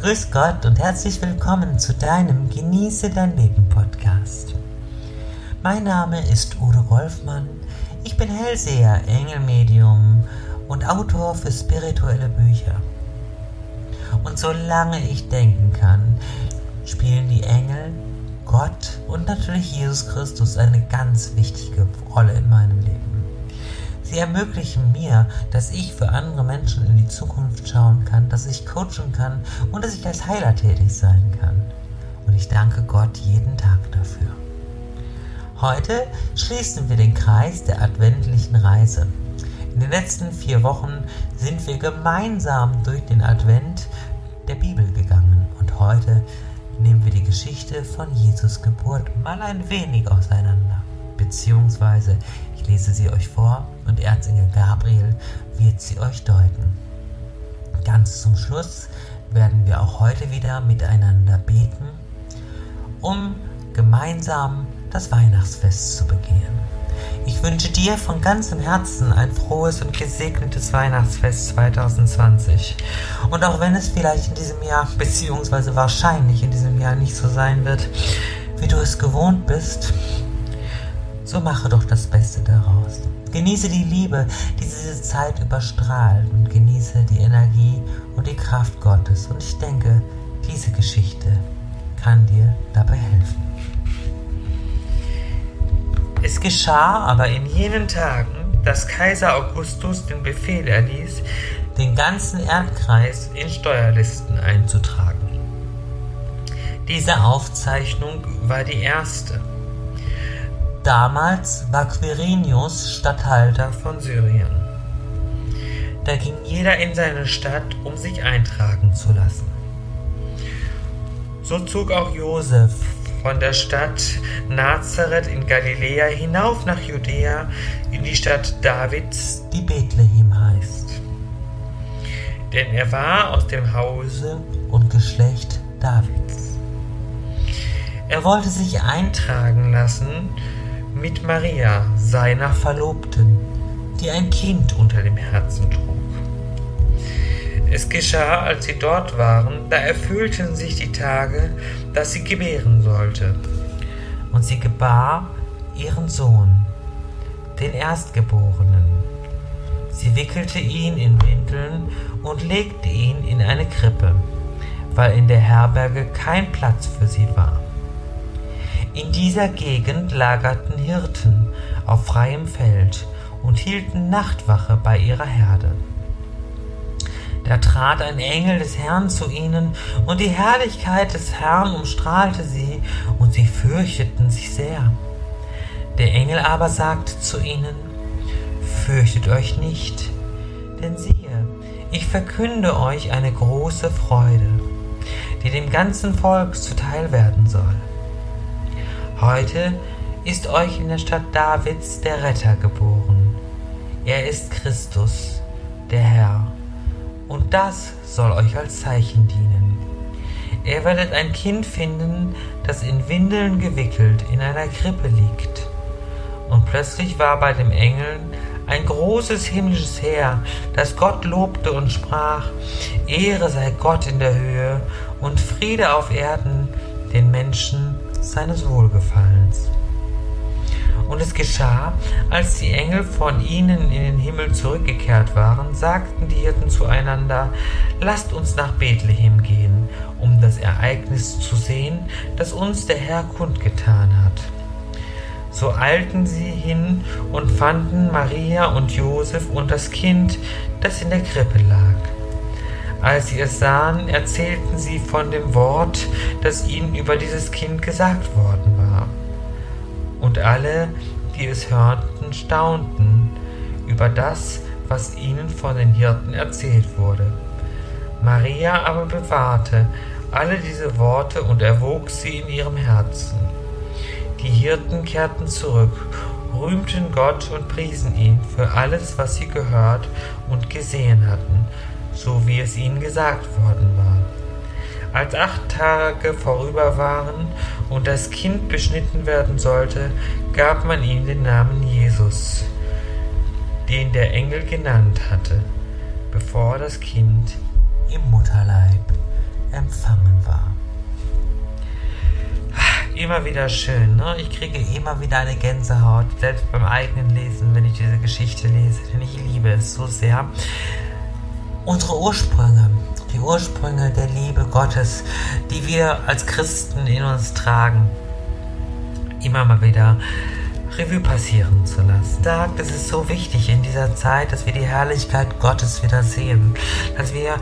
Grüß Gott und herzlich willkommen zu deinem Genieße dein Leben Podcast. Mein Name ist Udo Golfmann. Ich bin Hellseher, Engelmedium und Autor für spirituelle Bücher. Und solange ich denken kann, spielen die Engel, Gott und natürlich Jesus Christus eine ganz wichtige Rolle in meinem Leben. Sie ermöglichen mir, dass ich für andere Menschen in die Zukunft schauen kann, dass ich coachen kann und dass ich als Heiler tätig sein kann. Und ich danke Gott jeden Tag dafür. Heute schließen wir den Kreis der adventlichen Reise. In den letzten vier Wochen sind wir gemeinsam durch den Advent der Bibel gegangen und heute nehmen wir die Geschichte von Jesus Geburt mal ein wenig auseinander. Beziehungsweise ich lese sie euch vor und Erzengel Gabriel wird sie euch deuten. Ganz zum Schluss werden wir auch heute wieder miteinander beten, um gemeinsam das Weihnachtsfest zu begehen. Ich wünsche dir von ganzem Herzen ein frohes und gesegnetes Weihnachtsfest 2020. Und auch wenn es vielleicht in diesem Jahr, beziehungsweise wahrscheinlich in diesem Jahr nicht so sein wird, wie du es gewohnt bist, so mache doch das Beste daraus. Genieße die Liebe, die diese Zeit überstrahlt und genieße die Energie und die Kraft Gottes. Und ich denke, diese Geschichte kann dir dabei helfen. Es geschah aber in jenen Tagen, dass Kaiser Augustus den Befehl erließ, den ganzen Erdkreis in Steuerlisten einzutragen. Diese Aufzeichnung war die erste. Damals war Quirinius Statthalter von Syrien. Da ging jeder in seine Stadt, um sich eintragen zu lassen. So zog auch Josef von der Stadt Nazareth in Galiläa hinauf nach Judäa in die Stadt Davids, die Bethlehem heißt. Denn er war aus dem Hause und Geschlecht Davids. Er wollte sich eintragen lassen mit Maria, seiner Verlobten, die ein Kind unter dem Herzen trug. Es geschah, als sie dort waren, da erfüllten sich die Tage, dass sie gebären sollte. Und sie gebar ihren Sohn, den Erstgeborenen. Sie wickelte ihn in Windeln und legte ihn in eine Krippe, weil in der Herberge kein Platz für sie war. In dieser Gegend lagerten Hirten auf freiem Feld und hielten Nachtwache bei ihrer Herde. Da trat ein Engel des Herrn zu ihnen, und die Herrlichkeit des Herrn umstrahlte sie, und sie fürchteten sich sehr. Der Engel aber sagte zu ihnen, Fürchtet euch nicht, denn siehe, ich verkünde euch eine große Freude, die dem ganzen Volk zuteil werden soll. Heute ist euch in der Stadt Davids der Retter geboren. Er ist Christus, der Herr. Und das soll euch als Zeichen dienen. Ihr werdet ein Kind finden, das in Windeln gewickelt in einer Krippe liegt. Und plötzlich war bei dem Engeln ein großes himmlisches Heer, das Gott lobte und sprach, Ehre sei Gott in der Höhe und Friede auf Erden den Menschen seines Wohlgefallens. Und es geschah, als die Engel von ihnen in den Himmel zurückgekehrt waren, sagten die Hirten zueinander, lasst uns nach Bethlehem gehen, um das Ereignis zu sehen, das uns der Herr kundgetan hat. So eilten sie hin und fanden Maria und Josef und das Kind, das in der Krippe lag. Als sie es sahen, erzählten sie von dem Wort, das ihnen über dieses Kind gesagt worden war. Und alle, die es hörten, staunten über das, was ihnen von den Hirten erzählt wurde. Maria aber bewahrte alle diese Worte und erwog sie in ihrem Herzen. Die Hirten kehrten zurück, rühmten Gott und priesen ihn für alles, was sie gehört und gesehen hatten so wie es ihnen gesagt worden war. Als acht Tage vorüber waren und das Kind beschnitten werden sollte, gab man ihm den Namen Jesus, den der Engel genannt hatte, bevor das Kind im Mutterleib empfangen war. Immer wieder schön, ne? Ich kriege immer wieder eine Gänsehaut, selbst beim eigenen Lesen, wenn ich diese Geschichte lese, denn ich liebe es so sehr. Unsere Ursprünge, die Ursprünge der Liebe Gottes, die wir als Christen in uns tragen, immer mal wieder Revue passieren zu lassen. Sagt, es ist so wichtig in dieser Zeit, dass wir die Herrlichkeit Gottes wieder sehen, dass wir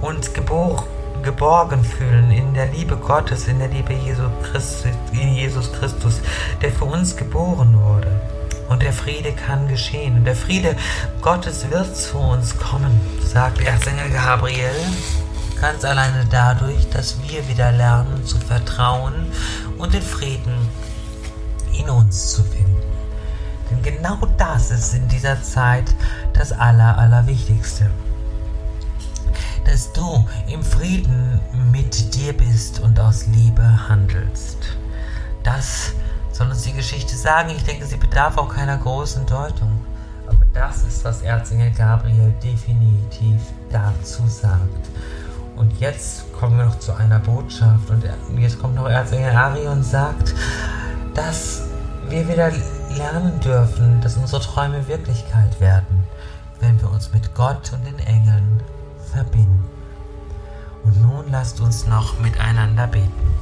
uns geboren geborgen fühlen in der Liebe Gottes, in der Liebe Jesu Christi, in Jesus Christus, der für uns geboren wurde. Und der Friede kann geschehen. Und der Friede Gottes wird zu uns kommen, sagt Erzengel Gabriel, ganz alleine dadurch, dass wir wieder lernen zu vertrauen und den Frieden in uns zu finden. Denn genau das ist in dieser Zeit das Aller, Allerwichtigste. Dass du im Frieden mit dir bist und aus Liebe handelst. Das soll uns die Geschichte sagen. Ich denke, sie bedarf auch keiner großen Deutung. Aber das ist, was Erzengel Gabriel definitiv dazu sagt. Und jetzt kommen wir noch zu einer Botschaft. Und jetzt kommt noch Erzengel Ari und sagt, dass wir wieder lernen dürfen, dass unsere Träume Wirklichkeit werden, wenn wir uns mit Gott und den Engeln verbinden. Und nun lasst uns noch miteinander beten.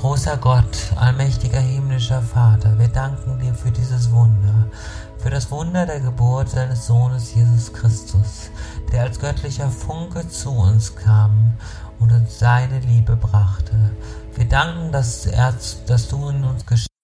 Großer Gott, allmächtiger himmlischer Vater, wir danken dir für dieses Wunder, für das Wunder der Geburt deines Sohnes Jesus Christus, der als göttlicher Funke zu uns kam und uns seine Liebe brachte. Wir danken, dass, er, dass du in uns geschehen